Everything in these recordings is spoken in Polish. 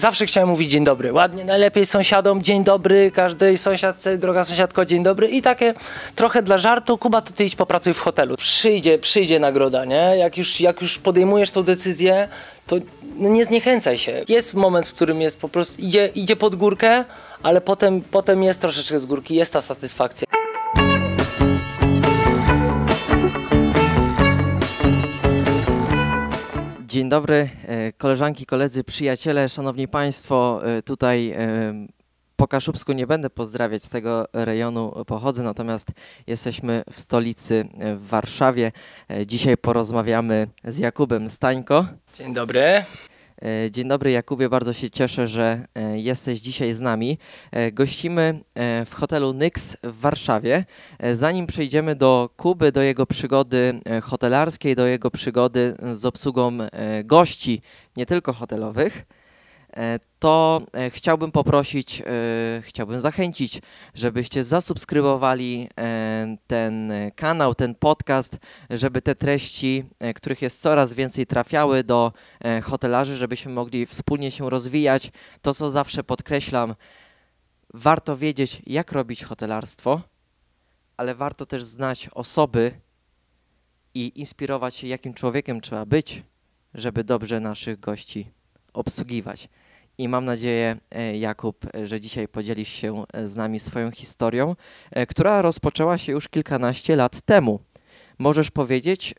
Zawsze chciałem mówić dzień dobry. Ładnie, najlepiej sąsiadom dzień dobry, każdej sąsiadce, droga sąsiadko, dzień dobry. I takie trochę dla żartu, Kuba, to ty idź popracuj w hotelu. Przyjdzie, przyjdzie nagroda, nie? Jak już, jak już podejmujesz tą decyzję, to no nie zniechęcaj się. Jest moment, w którym jest po prostu, idzie, idzie pod górkę, ale potem, potem jest troszeczkę z górki, jest ta satysfakcja. Dzień dobry, e, koleżanki, koledzy, przyjaciele, szanowni państwo. e, Tutaj e, po Kaszubsku nie będę pozdrawiać, z tego rejonu pochodzę, natomiast jesteśmy w stolicy w Warszawie. Dzisiaj porozmawiamy z Jakubem Stańko. Dzień dobry. E, Dzień dobry Jakubie, bardzo się cieszę, że e, jesteś dzisiaj z nami. E, Gościmy w hotelu Nyx w Warszawie. Zanim przejdziemy do Kuby, do jego przygody hotelarskiej, do jego przygody z obsługą gości, nie tylko hotelowych, to e, chciałbym poprosić, e, chciałbym zachęcić, żebyście zasubskrybowali e, ten e, kanał, ten podcast, żeby te treści, e, których jest coraz więcej, trafiały do e, hotelarzy, żebyśmy mogli wspólnie się rozwijać. To, co zawsze podkreślam, warto wiedzieć, jak robić hotelarstwo, ale warto też znać osoby i inspirować się, jakim człowiekiem trzeba być, żeby dobrze naszych gości obsługiwać. I mam nadzieję, e, Jakub, że dzisiaj podzielisz się e, z nami swoją historią, e, która rozpoczęła się już kilkanaście lat temu. Możesz powiedzieć,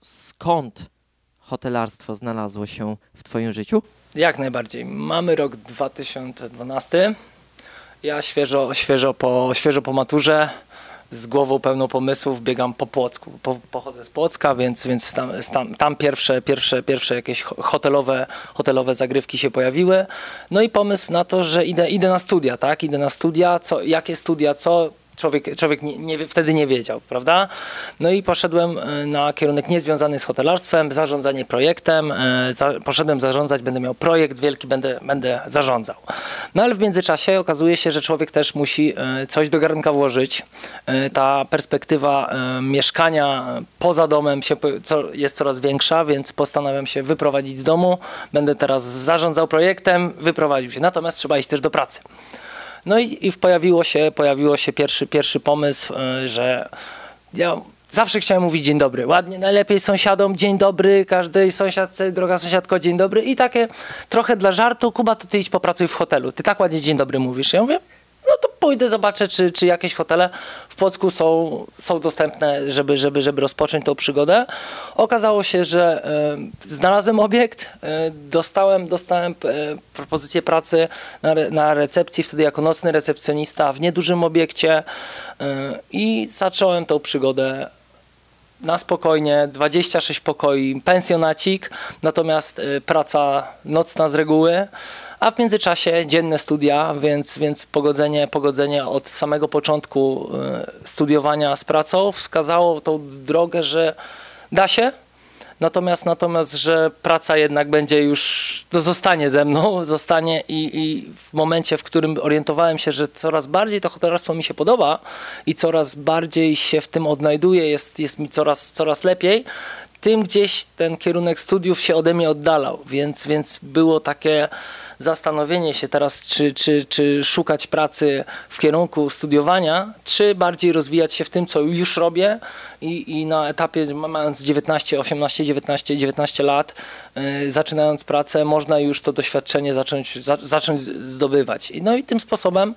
skąd hotelarstwo znalazło się w Twoim życiu? Jak najbardziej. Mamy rok 2012. Ja świeżo, świeżo, po, świeżo po maturze, z głową pełną pomysłów, biegam po Płocku. Po, pochodzę z Płocka, więc, więc tam, tam, tam pierwsze, pierwsze, pierwsze jakieś ho- hotelowe, hotelowe zagrywki się pojawiły. No i pomysł na to, że idę, idę na studia, tak? Idę na studia, co, jakie studia, co, Człowiek, człowiek nie, nie, wtedy nie wiedział, prawda? No i poszedłem e, na kierunek niezwiązany z hotelarstwem, zarządzanie projektem. e, Za, poszedłem zarządzać, będę miał projekt wielki, będę, będę zarządzał. No ale w międzyczasie okazuje się, że człowiek też musi e, coś do garnka włożyć. Ta perspektywa mieszkania poza domem się, jest coraz większa, więc postanawiam się wyprowadzić z domu. Będę teraz zarządzał projektem, wyprowadził się. Natomiast trzeba iść też do pracy. No i, i pojawiło się, pojawiło się pierwszy, pierwszy pomysł, y, że ja zawsze chciałem mówić dzień dobry. Ładnie, najlepiej sąsiadom dzień dobry, każdej sąsiadce, droga sąsiadko, dzień dobry. I takie trochę dla żartu, Kuba, to ty idź popracuj w hotelu. Ty tak ładnie dzień dobry mówisz. Ja mówię, no to pójdę, zobaczę, czy, czy jakieś hotele w Płocku są, są dostępne, żeby, żeby, żeby rozpocząć tą przygodę. Okazało się, że e, znalazłem obiekt, e, dostałem, dostałem e, propozycję pracy na, na recepcji, wtedy jako nocny recepcjonista w niedużym obiekcie i zacząłem tą przygodę na spokojnie, 26 pokoi, pensjonacik, natomiast praca nocna z reguły, a w międzyczasie dzienne studia, więc, więc pogodzenie, pogodzenie od samego początku y, studiowania z pracą wskazało tą drogę, że da się, Natomiast, natomiast, że praca jednak będzie już, to zostanie ze mną, zostanie i, i w momencie, w którym orientowałem się, że coraz bardziej to hotelarstwo mi się podoba i coraz bardziej się w tym odnajduję, jest, jest mi coraz, coraz lepiej, tym gdzieś ten kierunek studiów się ode mnie oddalał, więc, więc było takie zastanowienie się teraz, czy, czy, czy szukać pracy w kierunku studiowania, czy bardziej rozwijać się w tym, co już robię i, i na etapie, mając 19, 18, 19, 19 lat, yy, zaczynając pracę, można już to doświadczenie zacząć, za, zacząć zdobywać. No i tym sposobem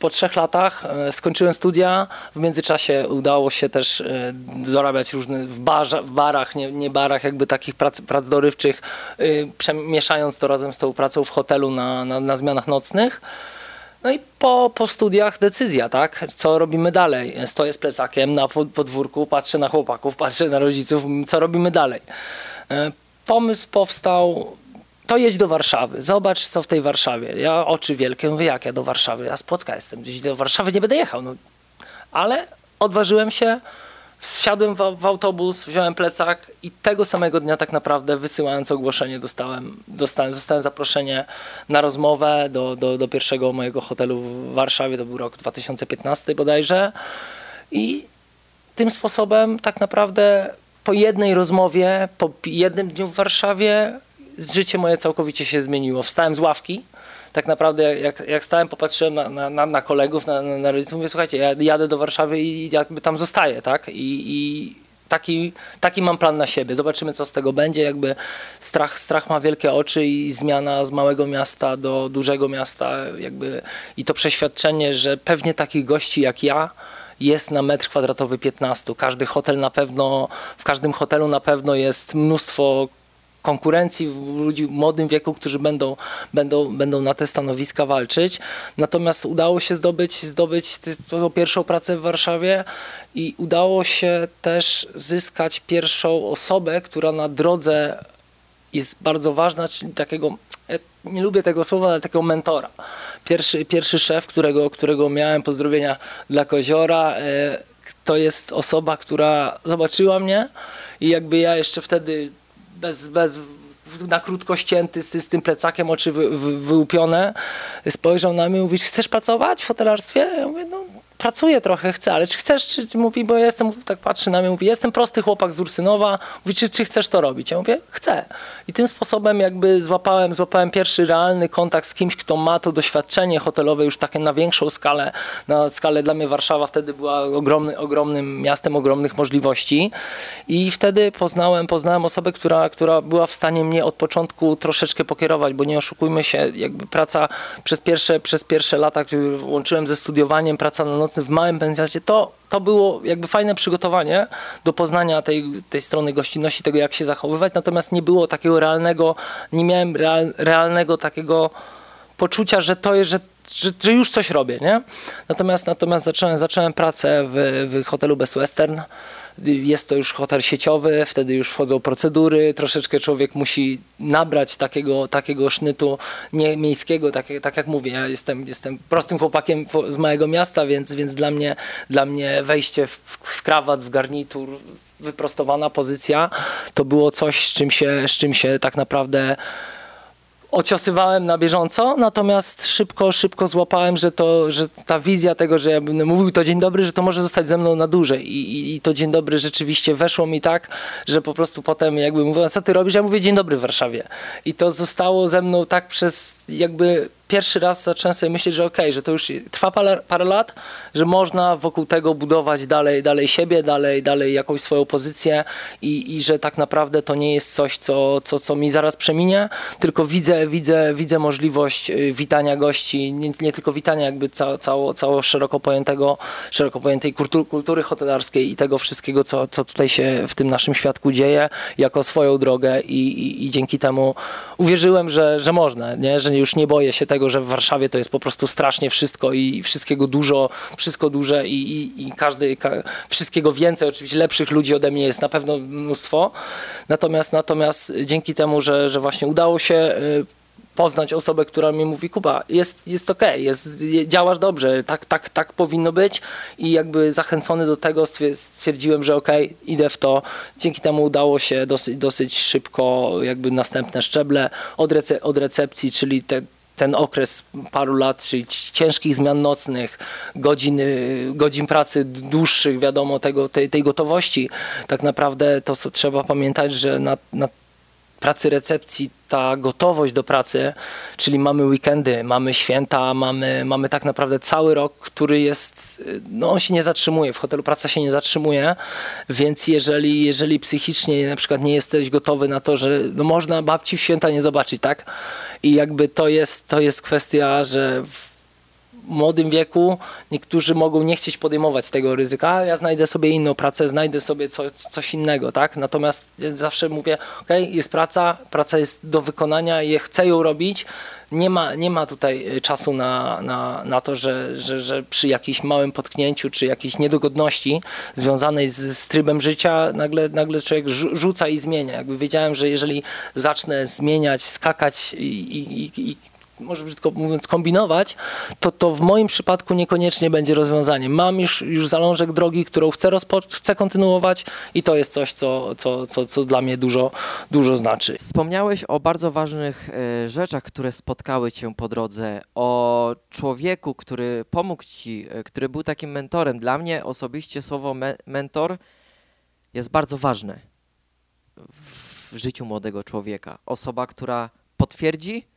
po trzech latach yy, skończyłem studia, w międzyczasie udało się też yy, dorabiać różne w, w barach, nie, nie barach, jakby takich prac, prac dorywczych, yy, przemieszając to razem z tą pracą w hotelu na, na, na zmianach nocnych. No i po, po studiach decyzja, tak? Co robimy dalej? Stoję z plecakiem na pod- podwórku, patrzę na chłopaków, patrzę na rodziców, co robimy dalej? E, Pomysł powstał, to jedź do Warszawy, zobacz co w tej Warszawie. Ja oczy wielkie, mówię jak ja do Warszawy, ja z Płocka jestem, gdzieś do Warszawy nie będę jechał. No. Ale odważyłem się, wsiadłem w, w autobus, wziąłem plecak i tego samego dnia tak naprawdę wysyłając ogłoszenie dostałem, dostałem, dostałem zaproszenie na rozmowę do, do, do pierwszego mojego hotelu w Warszawie, to był rok 2015 bodajże i tym sposobem tak naprawdę po jednej rozmowie, po jednym dniu w Warszawie życie moje całkowicie się zmieniło. Wstałem z ławki, tak naprawdę jak, jak stałem, popatrzyłem na, na, na, kolegów, na, na, na rodziców, mówię, słuchajcie, ja jadę do Warszawy i jakby tam zostaję, tak? I, i taki, taki mam plan na siebie. Zobaczymy, co z tego będzie. Jakby strach, strach ma wielkie oczy i zmiana z małego miasta do dużego miasta, jakby i to przeświadczenie, że pewnie takich gości jak ja jest na metr kwadratowy 15. Każdy hotel na pewno, w każdym hotelu na pewno jest mnóstwo konkurencji ludzi w młodym wieku, którzy będą, będą, będą na te stanowiska walczyć. Natomiast udało się zdobyć, zdobyć tą pierwszą pracę w Warszawie i udało się też zyskać pierwszą osobę, która na drodze jest bardzo ważna, czyli takiego, ja nie lubię tego słowa, ale takiego mentora. Pierwszy, pierwszy szef, którego, którego miałem, pozdrowienia dla Koziora, e, to jest osoba, która zobaczyła mnie i jakby ja jeszcze wtedy bez, bez, na krótko ścięty, z, z tym plecakiem, oczy wy, wy, wyłupione, spojrzał na mnie i mówi, chcesz pracować w hotelarstwie? Ja mówię, no pracuję trochę, chcę, ale czy chcesz, czy, mówi, bo jestem, tak patrzy na mnie, mówi, jestem prosty chłopak z Ursynowa, mówi, czy, czy chcesz to robić? Ja mówię, chcę. I tym sposobem jakby złapałem, złapałem pierwszy realny kontakt z kimś, kto ma to doświadczenie hotelowe już takie na większą skalę, na skalę dla mnie Warszawa wtedy była ogromny, ogromnym miastem ogromnych możliwości i wtedy poznałem, poznałem osobę, która, która była w stanie mnie od początku troszeczkę pokierować, bo nie oszukujmy się, jakby praca przez pierwsze, przez pierwsze lata, łączyłem ze studiowaniem, praca na noc w małym pensjacie, to, to było jakby fajne przygotowanie do poznania tej, tej strony gościnności, tego jak się zachowywać, natomiast nie było takiego realnego, nie miałem real, realnego takiego poczucia, że to jest, że, że, że, już coś robię, nie? Natomiast, natomiast zacząłem, zacząłem pracę w, w hotelu Best Western, jest to już hotel sieciowy, wtedy już wchodzą procedury, troszeczkę człowiek musi nabrać takiego, takiego sznytu nie miejskiego, tak, tak jak mówię, ja jestem, jestem prostym chłopakiem z małego miasta, więc, więc dla, mnie, dla mnie wejście w, w krawat, w garnitur, wyprostowana pozycja, to było coś, z czym się, z czym się tak naprawdę ociosywałem na bieżąco, natomiast szybko, szybko złapałem, że, to, że ta wizja tego, że ja mówił to dzień dobry, że to może zostać ze mną na dłużej I, i, i to dzień dobry rzeczywiście weszło mi tak, że po prostu potem jakby mówią, co ty robisz? Ja mówię dzień dobry w Warszawie. I to zostało ze mną tak przez jakby pierwszy raz zacząłem sobie myśleć, że okej, okay, że to już trwa parę, parę, lat, że można wokół tego budować dalej, dalej siebie, dalej, dalej jakąś swoją pozycję i, i że tak naprawdę to nie jest coś, co, co, co mi zaraz przeminie, tylko widzę, widzę, widzę możliwość y, witania gości, nie, nie tylko witania jakby ca, cało, cało szeroko pojętego, szeroko pojętej kultury, kultury hotelarskiej i tego wszystkiego, co, co tutaj się w tym naszym świadku dzieje, jako swoją drogę i, i, i dzięki temu uwierzyłem, że, że można, nie? że już nie boję się tego, tego, że w Warszawie to jest po prostu strasznie wszystko i wszystkiego dużo, wszystko duże i, i, i każdy, ka, wszystkiego więcej, oczywiście lepszych ludzi ode mnie jest na pewno mnóstwo. Natomiast, natomiast dzięki temu, że, że właśnie udało się y, poznać osobę, która mi mówi, Kuba, jest, jest okej, okay, jest, działasz dobrze, tak, tak, tak powinno być i jakby zachęcony do tego stwierdziłem, że okay, idę w to. Dzięki temu udało się dosyć, dosyć szybko jakby następne szczeble od, rece od recepcji, czyli te ten okres paru lat, czyli ciężkich zmian nocnych, godzin, godzin pracy dłuższych, wiadomo, tego, tej, tej gotowości, tak naprawdę to trzeba pamiętać, że na, na pracy recepcji ta gotowość do pracy, czyli mamy weekendy, mamy święta, mamy, mamy tak naprawdę cały rok, który jest, no on się nie zatrzymuje, w hotelu praca się nie zatrzymuje, więc jeżeli, jeżeli psychicznie na przykład nie jesteś gotowy na to, że no można babci w święta nie zobaczyć, tak? I jakby to jest, to jest kwestia, że młodym wieku niektórzy mogą nie chcieć podejmować tego ryzyka, ja znajdę sobie inną pracę, znajdę sobie co, coś innego, tak? Natomiast zawsze mówię, ok, jest praca, praca jest do wykonania i chcę ją robić, nie ma, nie ma tutaj y, czasu na, na, na to, że, że, że przy jakimś małym potknięciu czy jakiejś niedogodności związanej z, z trybem życia nagle, nagle człowiek rzuca i zmienia. Jakby wiedziałem, że jeżeli zacznę zmieniać, skakać i, i, i może brzydko mówiąc, kombinować, to to w moim przypadku niekoniecznie będzie rozwiązanie. Mam już, już zalążek drogi, którą chcę, chcę kontynuować i to jest coś, co, co, co, co dla mnie dużo, dużo znaczy. Wspomniałeś o bardzo ważnych e, rzeczach, które spotkały cię po drodze, o człowieku, który pomógł ci, e, który był takim mentorem. Dla mnie osobiście słowo me mentor jest bardzo ważne. W życiu młodego człowieka. Osoba, która potwierdzi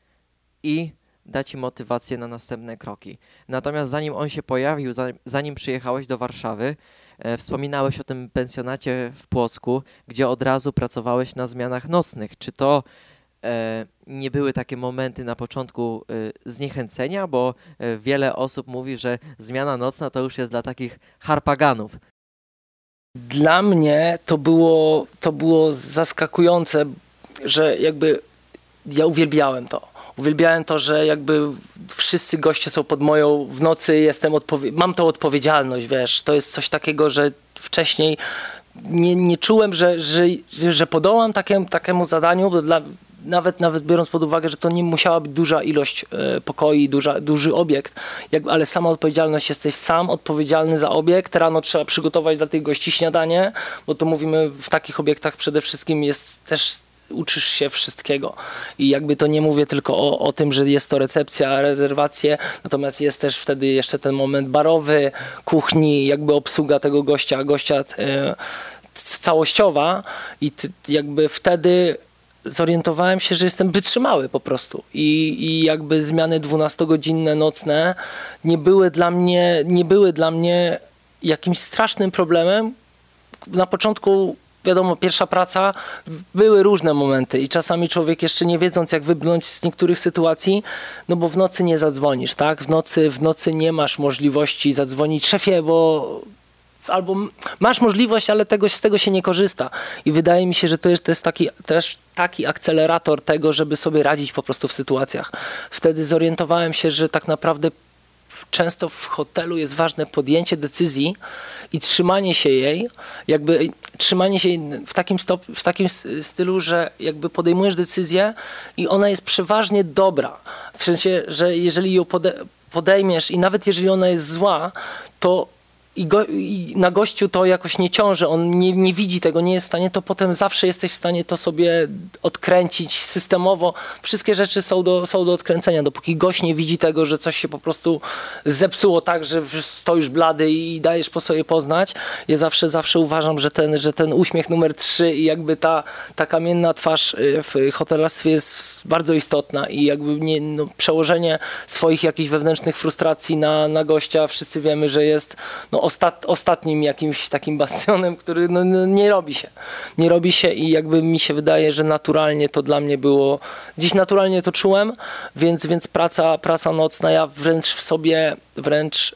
i da ci motywację na następne kroki. Natomiast zanim on się pojawił, zanim, przyjechałeś do Warszawy, e, wspominałeś o tym pensjonacie w Płocku, gdzie od razu pracowałeś na zmianach nocnych. Czy to e, nie były takie momenty na początku e, zniechęcenia, bo wiele osób mówi, że zmiana nocna to już jest dla takich harpaganów. Dla mnie to było, to było zaskakujące, że jakby ja uwielbiałem to. Uwielbiałem to, że jakby wszyscy goście są pod moją, w nocy jestem mam tą odpowiedzialność, wiesz, to jest coś takiego, że wcześniej nie, nie czułem, że, że, że, podołam takiemu, takiemu zadaniu, dla, nawet, nawet biorąc pod uwagę, że to nie musiała być duża ilość e, pokoi, duża, duży obiekt, jak, ale sama odpowiedzialność, jesteś sam odpowiedzialny za obiekt, rano trzeba przygotować dla tych gości śniadanie, bo to mówimy w takich obiektach przede wszystkim jest też uczysz się wszystkiego. I jakby to nie mówię tylko o, o tym, że jest to recepcja, rezerwacje, natomiast jest też wtedy jeszcze ten moment barowy, kuchni, jakby obsługa tego gościa, gościa c- całościowa i ty, jakby wtedy zorientowałem się, że jestem wytrzymały po prostu i, i jakby zmiany 12-godzinne nocne nie były dla mnie, nie były dla mnie jakimś strasznym problemem. Na początku wiadomo, pierwsza praca, były różne momenty i czasami człowiek jeszcze nie wiedząc jak wybrnąć z niektórych sytuacji, no bo w nocy nie zadzwonisz, tak? W nocy, w nocy nie masz możliwości zadzwonić szefie, bo albo masz możliwość, ale tego, z tego się nie korzysta. I wydaje mi się, że to jest, to jest taki, też taki akcelerator tego, żeby sobie radzić po prostu w sytuacjach. Wtedy zorientowałem się, że tak naprawdę często w hotelu jest ważne podjęcie decyzji i trzymanie się jej, jakby trzymanie się w takim, stop, w takim stylu, że jakby podejmujesz decyzję i ona jest przeważnie dobra. W sensie, że jeżeli ją pode, podejmiesz i nawet jeżeli ona jest zła, to i, go, i na gościu to jakoś nie ciąży, on nie, nie widzi tego, nie jest w stanie, to potem zawsze jesteś w stanie to sobie odkręcić systemowo. Wszystkie rzeczy są do, są do odkręcenia, dopóki gość nie widzi tego, że coś się po prostu zepsuło tak, że stoisz blady i dajesz po sobie poznać. Ja zawsze, zawsze uważam, że ten, że ten uśmiech numer trzy i jakby ta, ta kamienna twarz y, w hotelarstwie jest bardzo istotna i jakby nie, no, przełożenie swoich jakichś wewnętrznych frustracji na, na gościa, wszyscy wiemy, że jest no, ostat, ostatnim jakimś takim bastionem, który no, no, nie robi się. Nie robi się i jakby mi się wydaje, że naturalnie to dla mnie było, dziś naturalnie to czułem, więc, więc praca, praca nocna, ja wręcz w sobie, wręcz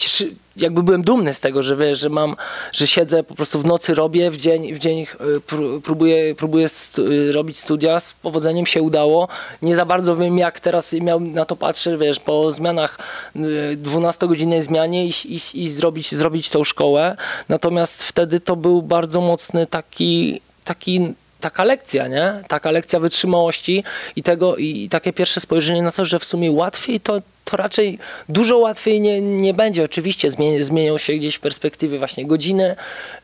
cieszy, jakby byłem dumny z tego, że wiesz, że mam, że siedzę po prostu w nocy robię, w dzień, w dzień pró- próbuję, próbuję stu, y, robić studia, z powodzeniem się udało. Nie za bardzo wiem jak teraz miał na to patrzę, wiesz, po zmianach y, 12-godzinnej zmianie i, i, i zrobić, zrobić tą szkołę. Natomiast wtedy to był bardzo mocny taki, taki taka lekcja, nie? Taka lekcja wytrzymałości i tego, i takie pierwsze spojrzenie na to, że w sumie łatwiej to, to raczej dużo łatwiej nie, nie będzie. Oczywiście zmieni, zmienią się gdzieś w perspektywie właśnie godziny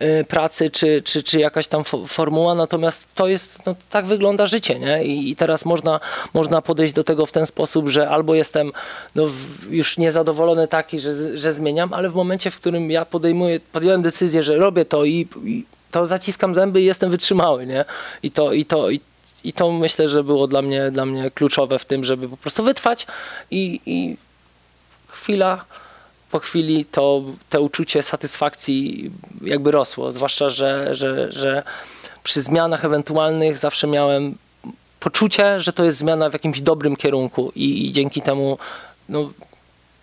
y, pracy, czy, czy, czy jakaś tam fo, formuła, natomiast to jest, no, tak wygląda życie, nie? I, i teraz można, można podejść do tego w ten sposób, że albo jestem no, już niezadowolony taki, że, że zmieniam, ale w momencie, w którym ja podejmuję, podjąłem decyzję, że robię to i, i to zaciskam zęby i jestem wytrzymały, nie? I to, i to, i, i to myślę, że było dla mnie, dla mnie kluczowe w tym, żeby po prostu wytrwać i, i chwila po chwili to, to uczucie satysfakcji jakby rosło, zwłaszcza, że, że, że przy zmianach ewentualnych zawsze miałem poczucie, że to jest zmiana w jakimś dobrym kierunku i, i dzięki temu no,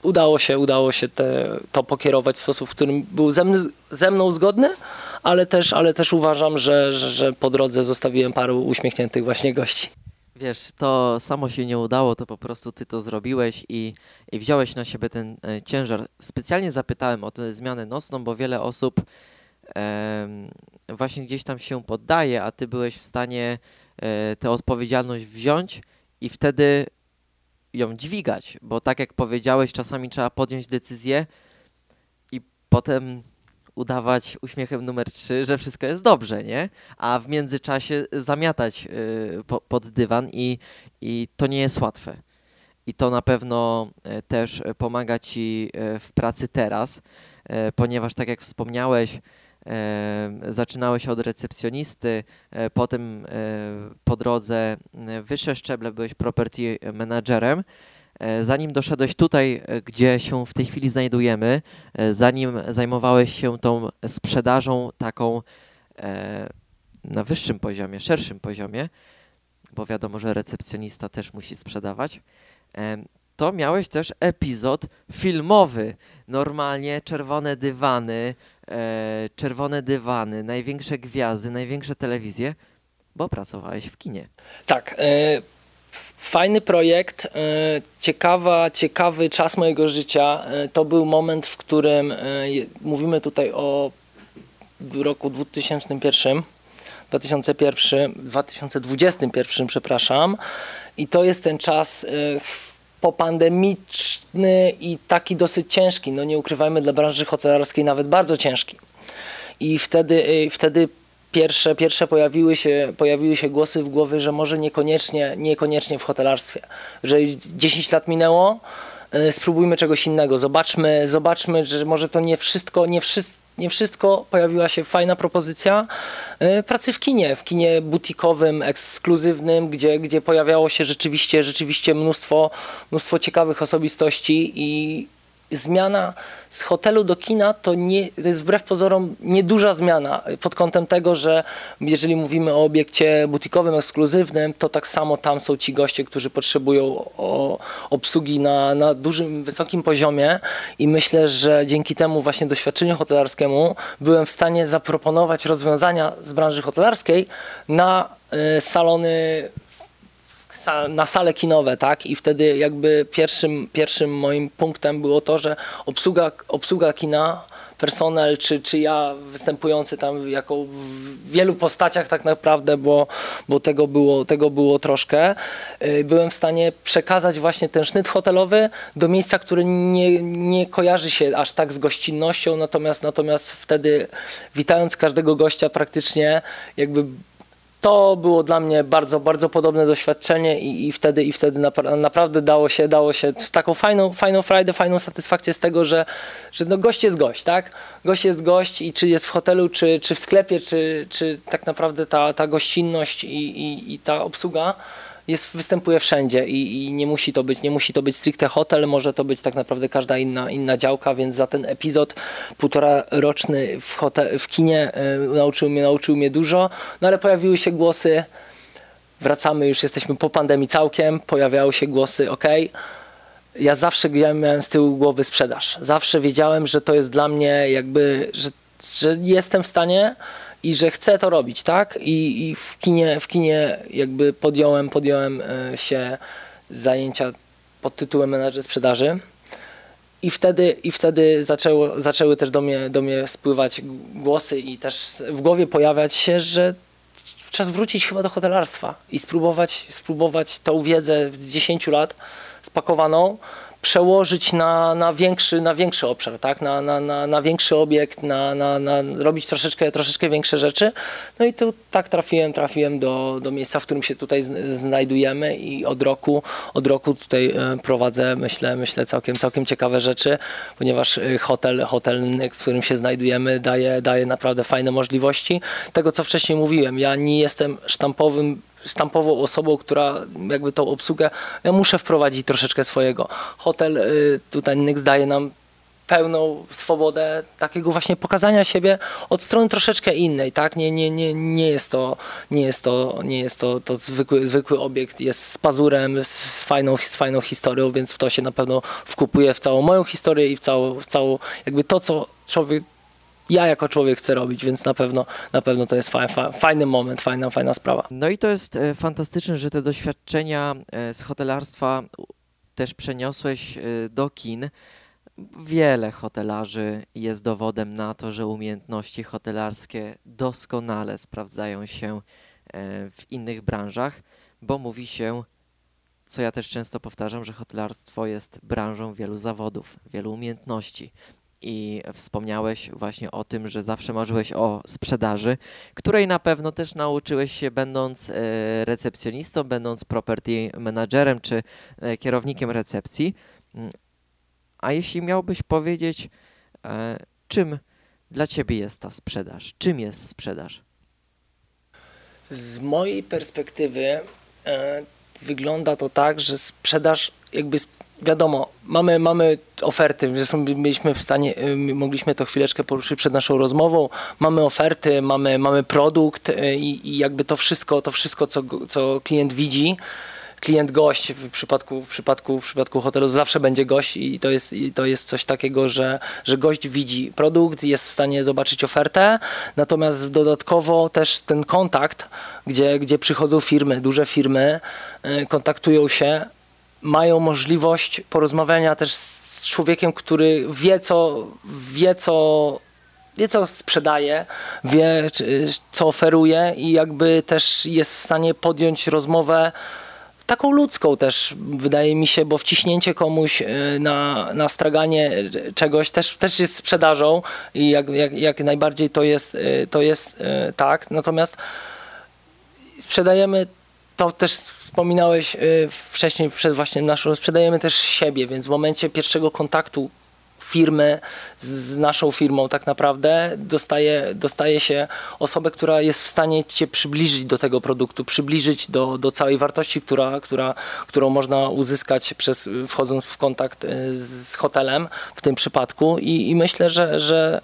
udało się, udało się te, to pokierować w sposób, w którym był ze, ze mną zgodny, ale też, ale też uważam, że, że, że po drodze zostawiłem paru uśmiechniętych właśnie gości. Wiesz, to samo się nie udało, to po prostu ty to zrobiłeś i, i wziąłeś na siebie ten e, ciężar. Specjalnie zapytałem o tę zmianę nocną, bo wiele osób właśnie gdzieś tam się poddaje, a ty byłeś w stanie e, tę odpowiedzialność wziąć i wtedy ją dźwigać, bo tak jak powiedziałeś, czasami trzeba podjąć decyzję i potem udawać uśmiechem numer trzy, że wszystko jest dobrze, nie? A w międzyczasie zamiatać y, po, pod dywan i, i to nie jest łatwe. I to na pewno e, też pomaga ci e, w pracy teraz, ponieważ tak jak wspomniałeś, zaczynałeś od recepcjonisty, potem po drodze wyższe szczeble byłeś property managerem. E, Zanim doszedłeś tutaj, e, gdzie się w tej chwili znajdujemy, e, zanim zajmowałeś się tą sprzedażą taką na wyższym poziomie, szerszym poziomie, bo wiadomo, że recepcjonista też musi sprzedawać, to miałeś też epizod filmowy. Normalnie czerwone dywany, czerwone dywany, największe gwiazdy, największe telewizje, bo pracowałeś w kinie. Tak. Fajny projekt, e, ciekawa, ciekawy czas mojego życia. E, To był moment, w którym e, mówimy tutaj o roku 2001, 2001, 2021, przepraszam. I to jest ten czas popandemiczny i taki dosyć ciężki. No nie ukrywajmy, dla branży hotelarskiej nawet bardzo ciężki. I wtedy, wtedy pierwsze, pierwsze pojawiły, się, pojawiły się głosy w głowie, że może niekoniecznie, niekoniecznie w hotelarstwie. Że 10 lat minęło, y, spróbujmy czegoś innego. Zobaczmy, zobaczmy że może to nie wszystko, nie wszystko. Nie wszystko, pojawiła się fajna propozycja y, pracy w kinie, w kinie butikowym, ekskluzywnym, gdzie, gdzie pojawiało się rzeczywiście, rzeczywiście mnóstwo, mnóstwo ciekawych osobistości i, zmiana z hotelu do kina to, nie, to jest wbrew pozorom nieduża zmiana pod kątem tego, że jeżeli mówimy o obiekcie butikowym, ekskluzywnym, to tak samo tam są ci goście, którzy potrzebują o, obsługi na, na dużym, wysokim poziomie. I myślę, że dzięki temu właśnie doświadczeniu hotelarskiemu byłem w stanie zaproponować rozwiązania z branży hotelarskiej na y, salony sa- na sale kinowe, tak? I wtedy jakby pierwszym, pierwszym moim punktem było to, że obsługa, obsługa kina, personel, czy, czy ja występujący tam jako w wielu postaciach tak naprawdę, bo, bo tego, było, tego było troszkę, y, byłem w stanie przekazać właśnie ten sznyt hotelowy do miejsca, które nie, nie kojarzy się aż tak z gościnnością, natomiast, natomiast wtedy witając każdego gościa praktycznie jakby to było dla mnie bardzo, bardzo podobne doświadczenie i, i wtedy, i wtedy napra- naprawdę dało się, dało się taką fajną, fajną frajdę, fajną satysfakcję z tego, że, że no gość jest gość, tak? Gość jest gość i czy jest w hotelu, czy, czy w sklepie, czy, czy tak naprawdę ta, ta gościnność i, i, i ta obsługa jest, występuje wszędzie i, i nie musi to być, nie musi to być stricte hotel, może to być tak naprawdę każda inna, inna działka, więc za ten epizod półtora roczny w, hotel, w kinie y, nauczył, mnie, nauczył mnie dużo, no ale pojawiły się głosy, wracamy, już jesteśmy po pandemii całkiem, pojawiały się głosy, ok, ja zawsze miałem z tyłu głowy sprzedaż. Zawsze wiedziałem, że to jest dla mnie jakby, że, że jestem w stanie i że chcę to robić, tak? I, i w, kinie, w kinie jakby podjąłem, podjąłem e, się zajęcia pod tytułem menadżer sprzedaży. I wtedy, i wtedy zaczęło, zaczęły też do mnie, do mnie spływać głosy i też w głowie pojawiać się, że czas wrócić chyba do hotelarstwa i spróbować, spróbować tą wiedzę z 10 lat spakowaną przełożyć na, na, większy, na większy obszar, tak? na, na, na, na większy obiekt, na, na, na robić troszeczkę, troszeczkę większe rzeczy. No i tu tak trafiłem, trafiłem do, do miejsca, w którym się tutaj zn- znajdujemy i od roku, od roku tutaj e, prowadzę, myślę, myślę całkiem, całkiem ciekawe rzeczy, ponieważ e, hotel, hotel, w którym się znajdujemy daje, daje naprawdę fajne możliwości. Tego, co wcześniej mówiłem, ja nie jestem sztampowym sztampową osobą, która jakby tą obsługę, ja muszę wprowadzić troszeczkę swojego. Hotel y, tutaj Nyx daje nam pełną swobodę takiego właśnie pokazania siebie od strony troszeczkę innej, tak? Nie, nie, nie, nie jest to, nie jest to, nie jest to, to zwykły, zwykły obiekt, jest z pazurem, z, z, fajną, z fajną historią, więc w to się na pewno wkupuje w całą moją historię i w całą, w całą jakby to, co człowiek ja jako człowiek chcę robić, więc na pewno, na pewno to jest fa, fa, fajny moment, fajna, fajna sprawa. No i to jest e, fantastyczne, że te doświadczenia e, z hotelarstwa też przeniosłeś e, do kin. Wiele hotelarzy jest dowodem na to, że umiejętności hotelarskie doskonale sprawdzają się w innych branżach, bo mówi się, co ja też często powtarzam, że hotelarstwo jest branżą wielu zawodów, wielu umiejętności. I wspomniałeś właśnie o tym, że zawsze marzyłeś o sprzedaży, której na pewno też nauczyłeś się będąc e, recepcjonistą, będąc property managerem czy e, kierownikiem recepcji. Mm, A jeśli miałbyś powiedzieć, e, czym dla Ciebie jest ta sprzedaż? Czym jest sprzedaż? Z mojej perspektywy e, wygląda to tak, że sprzedaż jakby wiadomo, mamy, mamy oferty, zresztą byliśmy w stanie, e, mogliśmy to chwileczkę poruszyć przed naszą rozmową, mamy oferty, mamy, mamy produkt e, i, i jakby to wszystko, to wszystko co, co klient widzi, klient gość w przypadku, w przypadku, w przypadku hotelu zawsze będzie gość i to jest, i to jest coś takiego, że, że gość widzi produkt, jest w stanie zobaczyć ofertę, natomiast dodatkowo też ten kontakt, gdzie, gdzie przychodzą firmy, duże firmy, e, kontaktują się, mają możliwość porozmawiania też z człowiekiem, który wie co, wie co wie co sprzedaje, wie co oferuje i jakby też jest w stanie podjąć rozmowę taką ludzką też, wydaje mi się, bo wciśnięcie komuś e, na, na straganie czegoś też, też jest sprzedażą i jak, jak, jak najbardziej to jest, e, to jest e, tak. Natomiast sprzedajemy, to też wspominałeś wcześniej przed właśnie naszą, sprzedajemy też siebie, więc w momencie pierwszego kontaktu firmy z naszą firmą tak naprawdę dostaje, dostaje się osobę, która jest w stanie cię przybliżyć do tego produktu, przybliżyć do, do całej wartości, która, która, którą można uzyskać przez, wchodząc w kontakt y, z hotelem w tym przypadku i, i myślę, że, że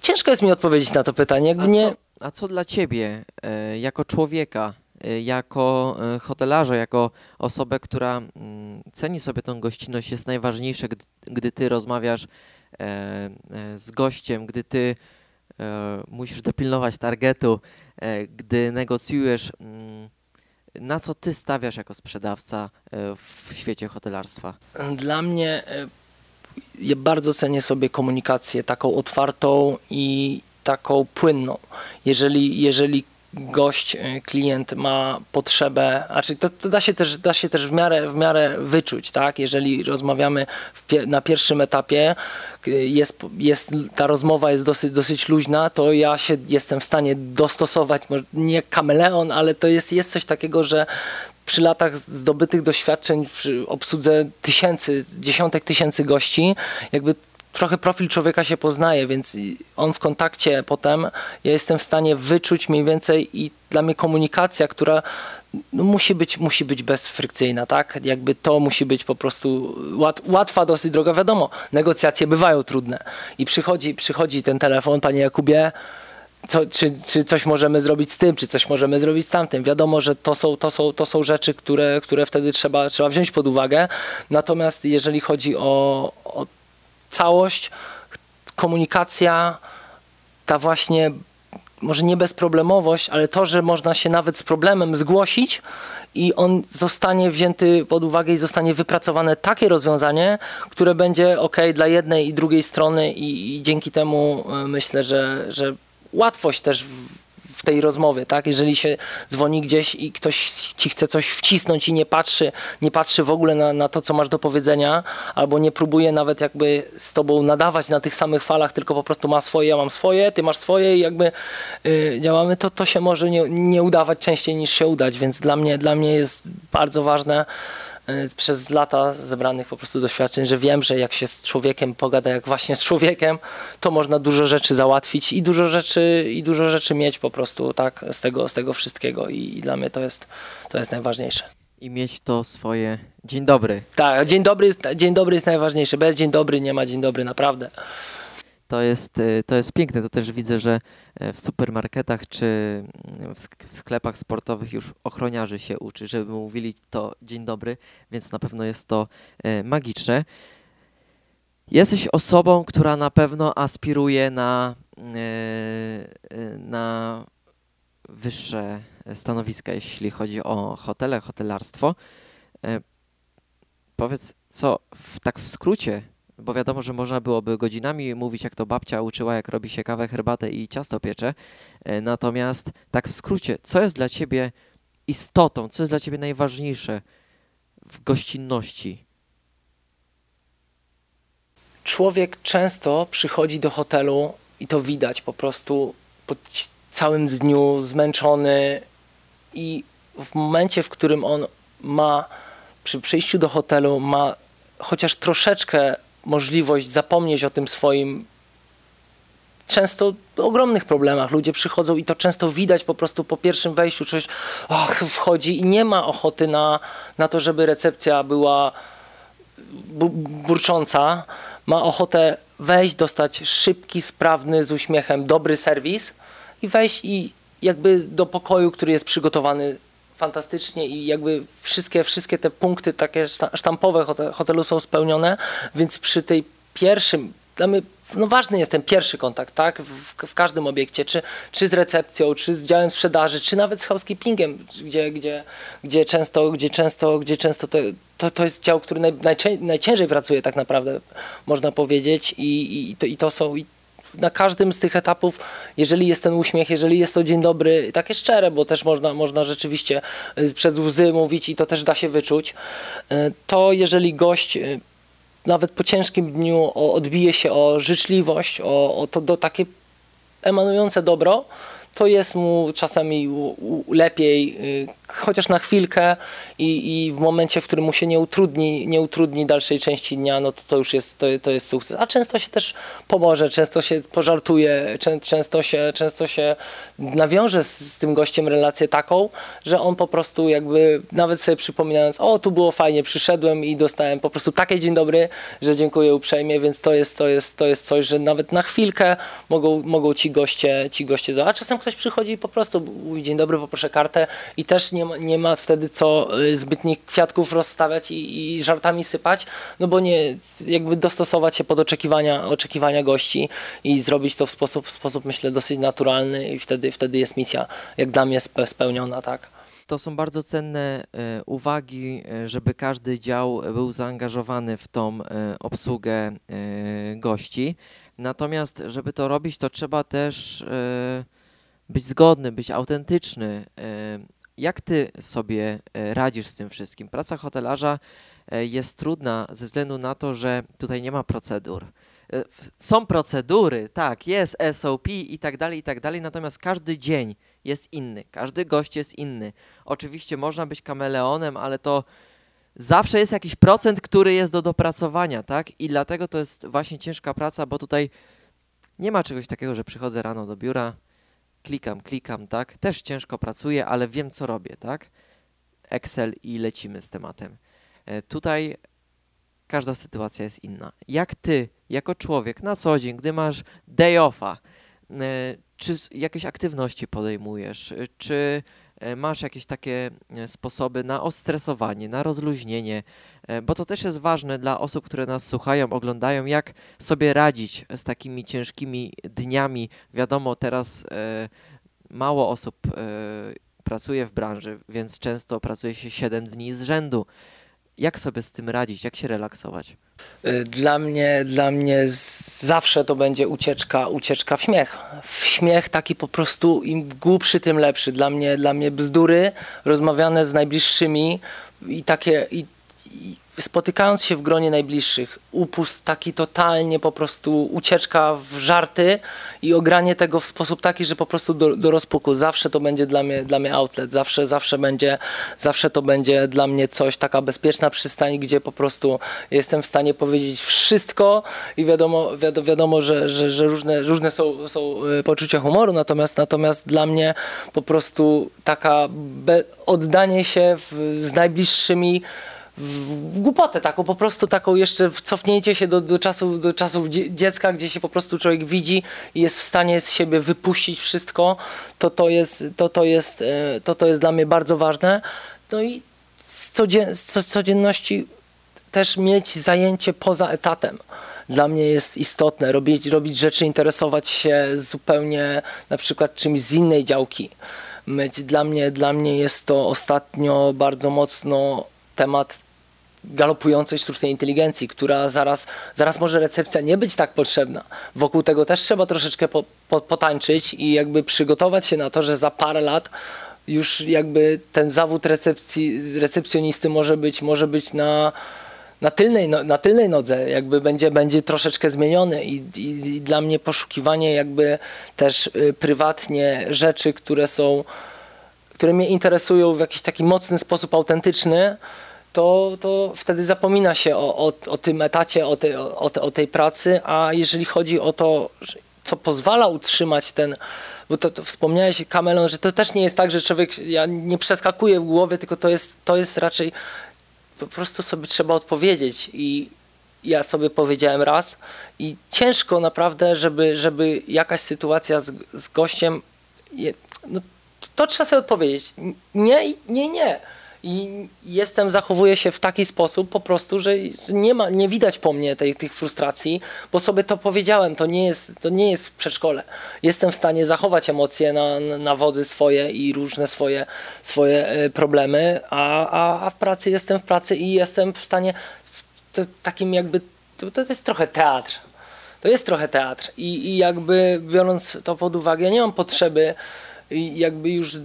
ciężko jest mi odpowiedzieć na to pytanie. Jakby a, nie... co, a co dla ciebie e, jako człowieka Y, jako y, hotelarza, jako osobę, która mm, ceni sobie tą gościnność, jest najważniejsze, gdy, gdy ty rozmawiasz e, e, z gościem, gdy ty e, musisz dopilnować targetu, gdy negocjujesz, mm, na co ty stawiasz jako sprzedawca w świecie hotelarstwa? Dla mnie ja bardzo cenię sobie komunikację taką otwartą i taką płynną. Jeżeli, jeżeli gość, e, klient ma potrzebę, znaczy to, to, da, się też, da się też w miarę, w miarę wyczuć, tak? Jeżeli rozmawiamy pie, na pierwszym etapie, jest, jest, ta rozmowa jest dosyć, dosyć luźna, to ja się jestem w stanie dostosować, nie kameleon, ale to jest, jest coś takiego, że przy latach zdobytych doświadczeń, przy obsłudze tysięcy, dziesiątek tysięcy gości, jakby trochę profil człowieka się poznaje, więc on w kontakcie potem, ja jestem w stanie wyczuć mniej więcej i dla mnie komunikacja, która no, musi, być, musi być bezfrykcyjna, tak? Jakby to musi być po prostu łat, łatwa dosyć droga. Wiadomo, negocjacje bywają trudne i przychodzi, przychodzi ten telefon, panie Jakubie, co, czy, czy coś możemy zrobić z tym, czy coś możemy zrobić z tamtym. Wiadomo, że to są, to są, to są rzeczy, które, które wtedy trzeba, trzeba wziąć pod uwagę. Natomiast jeżeli chodzi o, o całość, komunikacja, ta właśnie może nie bezproblemowość, ale to, że można się nawet z problemem zgłosić i on zostanie wzięty pod uwagę i zostanie wypracowane takie rozwiązanie, które będzie ok dla jednej i drugiej strony i, i dzięki temu e, myślę, że, że łatwość też tej rozmowie, tak? Jeżeli się dzwoni gdzieś i ktoś ci chce coś wcisnąć i nie patrzy, nie patrzy w ogóle na, na to, co masz do powiedzenia, albo nie próbuje nawet jakby z tobą nadawać na tych samych falach, tylko po prostu ma swoje, ja mam swoje, ty masz swoje i jakby yy, działamy, to to się może nie, nie udawać częściej niż się udać, więc dla mnie, dla mnie jest bardzo ważne, przez lata zebranych po prostu doświadczeń, że wiem, że jak się z człowiekiem pogada, jak właśnie z człowiekiem, to można dużo rzeczy załatwić i dużo rzeczy, i dużo rzeczy mieć po prostu tak z tego, z tego wszystkiego i, i dla mnie to jest, to jest najważniejsze. I mieć to swoje dzień dobry. Tak, dzień dobry, dzień dobry jest najważniejszy. Bez dzień dobry nie ma dzień dobry, naprawdę. To jest, y, to jest piękne. To też widzę, że e, w supermarketach czy mm, w sklepach sportowych już ochroniarzy się uczy, żeby mówili to dzień dobry, więc na pewno jest to e, magiczne. Jesteś osobą, która na pewno aspiruje na, e, na wyższe stanowiska, jeśli chodzi o hotele, hotelarstwo. Powiedz, co w, tak w skrócie bo wiadomo, że można byłoby godzinami mówić, jak to babcia uczyła, jak robi się kawę, herbatę i ciasto piecze. E, natomiast tak w skrócie, co jest dla ciebie istotą, co jest dla ciebie najważniejsze w gościnności? Człowiek często przychodzi do hotelu i to widać po prostu po całym dniu zmęczony i w momencie, w którym on ma przy przyjściu do hotelu ma chociaż troszeczkę możliwość zapomnieć o tym swoim często ogromnych problemach. Ludzie przychodzą i to często widać po prostu po pierwszym wejściu, coś och, wchodzi i nie ma ochoty na, na to, żeby recepcja była bu- burcząca. Ma ochotę wejść, dostać szybki, sprawny, z uśmiechem, dobry serwis i wejść i jakby do pokoju, który jest przygotowany fantastycznie i jakby wszystkie, wszystkie te punkty takie szta- sztampowe hote- hotelu są spełnione, więc przy tej pierwszym, dla mnie no ważny jest ten pierwszy kontakt, tak, w, w każdym obiekcie, czy, czy z recepcją, czy z działem sprzedaży, czy nawet z housekeepingiem, gdzie, gdzie, gdzie często, gdzie często, gdzie często te, to, to jest dział, który naj, najciężej pracuje tak naprawdę, można powiedzieć i, i, to, i to są i na każdym z tych etapów, jeżeli jest ten uśmiech, jeżeli jest to dzień dobry, takie szczere, bo też można, można rzeczywiście y, przez łzy mówić i to też da się wyczuć, y, to jeżeli gość y, nawet po ciężkim dniu odbije się o życzliwość, o, o to do takie emanujące dobro, to jest mu czasami lepiej, y, chociaż na chwilkę i, i w momencie, w którym mu się nie utrudni, nie utrudni dalszej części dnia, no to, to już jest, to, to jest sukces. A często się też pomoże, często się pożartuje, czę, często, się, często się nawiąże z, z tym gościem relację taką, że on po prostu jakby nawet sobie przypominając, o tu było fajnie, przyszedłem i dostałem po prostu takie dzień dobry, że dziękuję uprzejmie, więc to jest, to jest, to jest coś, że nawet na chwilkę mogą, mogą ci goście, ci goście, a czasem ktoś przychodzi i po prostu mówi dzień dobry, poproszę kartę i też nie ma, nie ma wtedy co y, zbytnich kwiatków rozstawiać i, i żartami sypać, no bo nie, jakby dostosować się pod oczekiwania, oczekiwania gości i zrobić to w sposób, w sposób myślę dosyć naturalny i wtedy, wtedy jest misja jak dla mnie spe- spełniona, tak. To są bardzo cenne e, uwagi, e, żeby każdy dział był zaangażowany w tą obsługę gości. Natomiast, żeby to robić, to trzeba też być zgodny, być autentyczny. E, Jak ty sobie e, radzisz z tym wszystkim? Praca hotelarza e, jest trudna ze względu na to, że tutaj nie ma procedur. Są procedury, tak, jest SOP i tak dalej, i tak dalej, natomiast każdy dzień jest inny, każdy gość jest inny. Oczywiście można być kameleonem, ale to zawsze jest jakiś procent, który jest do dopracowania, tak? I dlatego to jest właśnie ciężka praca, bo tutaj nie ma czegoś takiego, że przychodzę rano do biura, klikam, klikam, tak? Też ciężko pracuję, ale wiem, co robię, tak? Excel i lecimy z tematem. E, Tutaj każda sytuacja jest inna. Jak ty, jako człowiek, na co dzień, gdy masz day offa, e, czy jakieś aktywności podejmujesz, e, czy masz jakieś takie e, sposoby na ostresowanie, na rozluźnienie, e, bo to też jest ważne dla osób, które nas słuchają, oglądają, jak sobie radzić z takimi ciężkimi dniami. Wiadomo, teraz e, mało osób e, pracuje w branży, więc często pracuje się 7 dni z rzędu. Jak sobie z tym radzić, jak się relaksować? Y, Dla mnie, dla mnie zawsze to będzie ucieczka, ucieczka w śmiech. W śmiech taki po prostu im głupszy, tym lepszy. Dla mnie, dla mnie bzdury rozmawiane z najbliższymi i takie i, i spotykając się w gronie najbliższych, upust taki totalnie po prostu ucieczka w żarty i ogranie tego w sposób taki, że po prostu do, do rozpuku. Zawsze to będzie dla mnie, dla mnie outlet, zawsze, zawsze będzie, zawsze to będzie dla mnie coś, taka bezpieczna przystań, gdzie po prostu jestem w stanie powiedzieć wszystko i wiadomo, wiadomo, że, że, że różne, różne są, są e, poczucia humoru, natomiast, natomiast dla mnie po prostu taka oddanie się w, z najbliższymi głupotę taką, po prostu taką jeszcze cofnięcie się do, do, czasu, do czasów dzie- dziecka, gdzie się po prostu człowiek widzi i jest w stanie z siebie wypuścić wszystko, to to jest, to, to jest, e, to, to jest dla mnie bardzo ważne. No i z, codzien- z co- codzienności też mieć zajęcie poza etatem. Dla mnie jest istotne robić, robić rzeczy, interesować się zupełnie na przykład czymś z innej działki. Dla, mnie, dla mnie jest to ostatnio bardzo mocno temat galopującej sztucznej inteligencji, która zaraz, zaraz może recepcja nie być tak potrzebna. Wokół tego też trzeba troszeczkę po, po, potańczyć i jakby przygotować się na to, że za parę lat już jakby ten zawód recepcji, recepcjonisty może być, może być na, na, tylnej, no- na tylnej nodze, jakby będzie, będzie troszeczkę zmieniony I, i, i dla mnie poszukiwanie jakby też y, prywatnie rzeczy, które są, które mnie interesują w jakiś taki mocny sposób autentyczny, to, to wtedy zapomina się o, o, o tym etacie, o tej, o, te- o tej pracy, a jeżeli chodzi o to, co pozwala utrzymać ten, bo to, to wspomniałeś Kamelon, że to też nie jest tak, że człowiek, ja nie przeskakuję w głowie, tylko to jest, to jest raczej po prostu sobie trzeba odpowiedzieć i ja sobie powiedziałem raz i ciężko naprawdę, żeby, żeby jakaś sytuacja z, z gościem, no, to, to trzeba sobie odpowiedzieć. Nie, nie, nie. I jestem, zachowuję się w taki sposób po prostu, że nie ma, nie widać po mnie tej, tych frustracji, bo sobie to powiedziałem, to nie jest, to nie jest w przedszkole. Jestem w stanie zachować emocje na, na, wodzy swoje i różne swoje, swoje e, problemy, a, a, a w pracy jestem w pracy i jestem w stanie w takim jakby, to, to jest trochę teatr. To jest trochę teatr I, i jakby biorąc to pod uwagę, ja nie mam potrzeby jakby już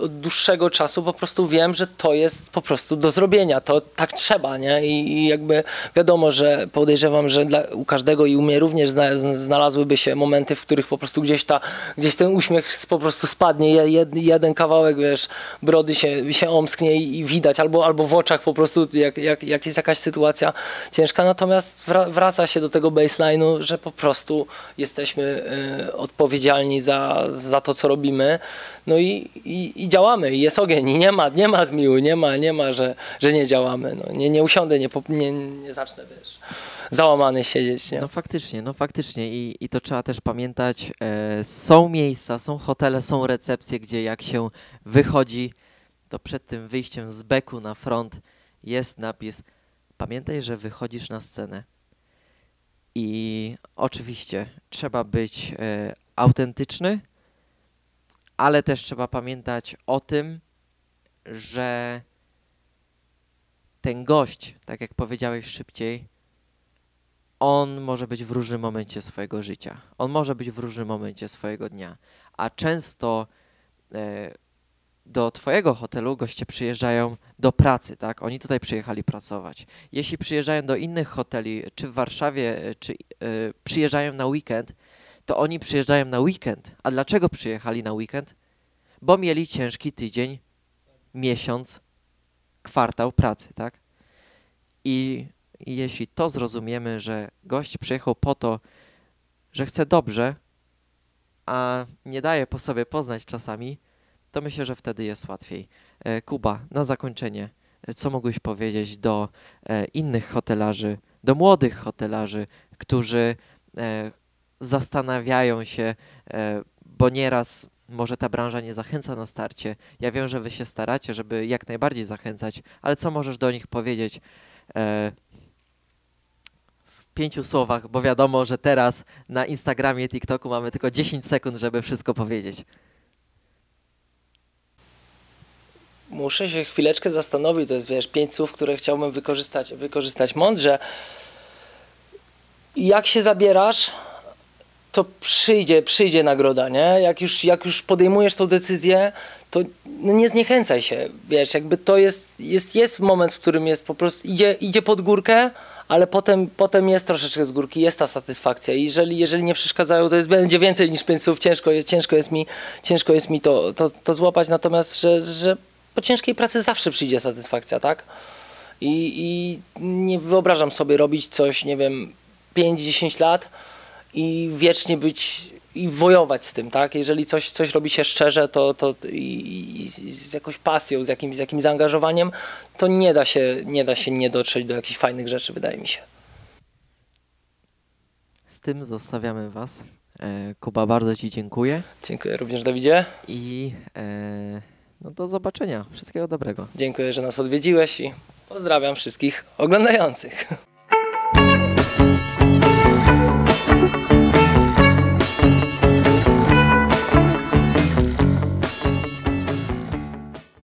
od dłuższego czasu po prostu wiem, że to jest po prostu do zrobienia, to tak trzeba, nie? I, i jakby wiadomo, że podejrzewam, że dla, u każdego i u mnie również znalazłyby się momenty, w których po prostu gdzieś ta, gdzieś ten uśmiech po prostu spadnie, je- jed, jeden kawałek, wiesz, brody się, się omsknie i, i widać, albo, albo w oczach po prostu, jak, jak, jak jest jakaś sytuacja ciężka, natomiast wra, wraca się do tego baseline'u, że po prostu jesteśmy y, odpowiedzialni za, za to, co robimy, no i, i, i działamy, i jest ogień, i nie ma, nie ma zmiły, nie ma, nie ma, że, że nie działamy, no, nie, nie usiądę, nie, nie, nie zacznę, wiesz, załamany siedzieć, nie? No faktycznie, no faktycznie i, i to trzeba też pamiętać. E, są miejsca, są hotele, są recepcje, gdzie jak się wychodzi, to przed tym wyjściem z beku na front jest napis pamiętaj, że wychodzisz na scenę. I oczywiście trzeba być e, autentyczny, ale też trzeba pamiętać o tym, że ten gość, tak jak powiedziałeś szybciej, on może być w różnym momencie swojego życia. On może być w różnym momencie swojego dnia. A często e, do Twojego hotelu goście przyjeżdżają do pracy, tak? Oni tutaj przyjechali pracować. Jeśli przyjeżdżają do innych hoteli, czy w Warszawie, e, czy e, przyjeżdżają na weekend, to oni przyjeżdżają na weekend. A dlaczego przyjechali na weekend? Bo mieli ciężki tydzień, miesiąc, kwartał pracy, tak? I i jeśli to zrozumiemy, że gość przyjechał po to, że chce dobrze, a nie daje po sobie poznać czasami, to myślę, że wtedy jest łatwiej. E, Kuba, na zakończenie, e, co mógłbyś powiedzieć do e, innych hotelarzy, do młodych hotelarzy, którzy zastanawiają się, e, bo nieraz może ta branża nie zachęca na starcie. Ja wiem, że wy się staracie, żeby jak najbardziej zachęcać, ale co możesz do nich powiedzieć? E, w pięciu słowach, bo wiadomo, że teraz na Instagramie, TikToku mamy tylko 10 sekund, żeby wszystko powiedzieć. muszę się chwileczkę zastanowić, to jest wiesz, pięć słów, które chciałbym wykorzystać, wykorzystać mądrze. Jak się zabierasz, to przyjdzie, przyjdzie nagroda, nie? Jak już, jak już podejmujesz tą decyzję, to no nie zniechęcaj się, wiesz, jakby to jest, jest, jest moment, w którym jest po prostu, idzie, idzie pod górkę, ale potem, potem jest troszeczkę z górki, jest ta satysfakcja. I jeżeli, jeżeli nie przeszkadzają, to jest, będzie więcej niż pięć słów, ciężko, ciężko jest mi, ciężko jest mi to, to, to złapać, natomiast, że, że po ciężkiej pracy zawsze przyjdzie satysfakcja, tak? I, I nie wyobrażam sobie robić coś, nie wiem, 5-10 lat i wiecznie być i wojować z tym, tak? Jeżeli coś, coś robi się szczerze, to, to i, i z jakąś pasją, z jakimś, z jakimś zaangażowaniem, to nie da, się, nie da się nie dotrzeć do jakichś fajnych rzeczy, wydaje mi się. Z tym zostawiamy Was. E, Kuba, bardzo Ci dziękuję Dziękuję również Dawidzie. i e, no do zobaczenia. Wszystkiego dobrego. Dziękuję, że nas odwiedziłeś i pozdrawiam wszystkich oglądających. Thank you.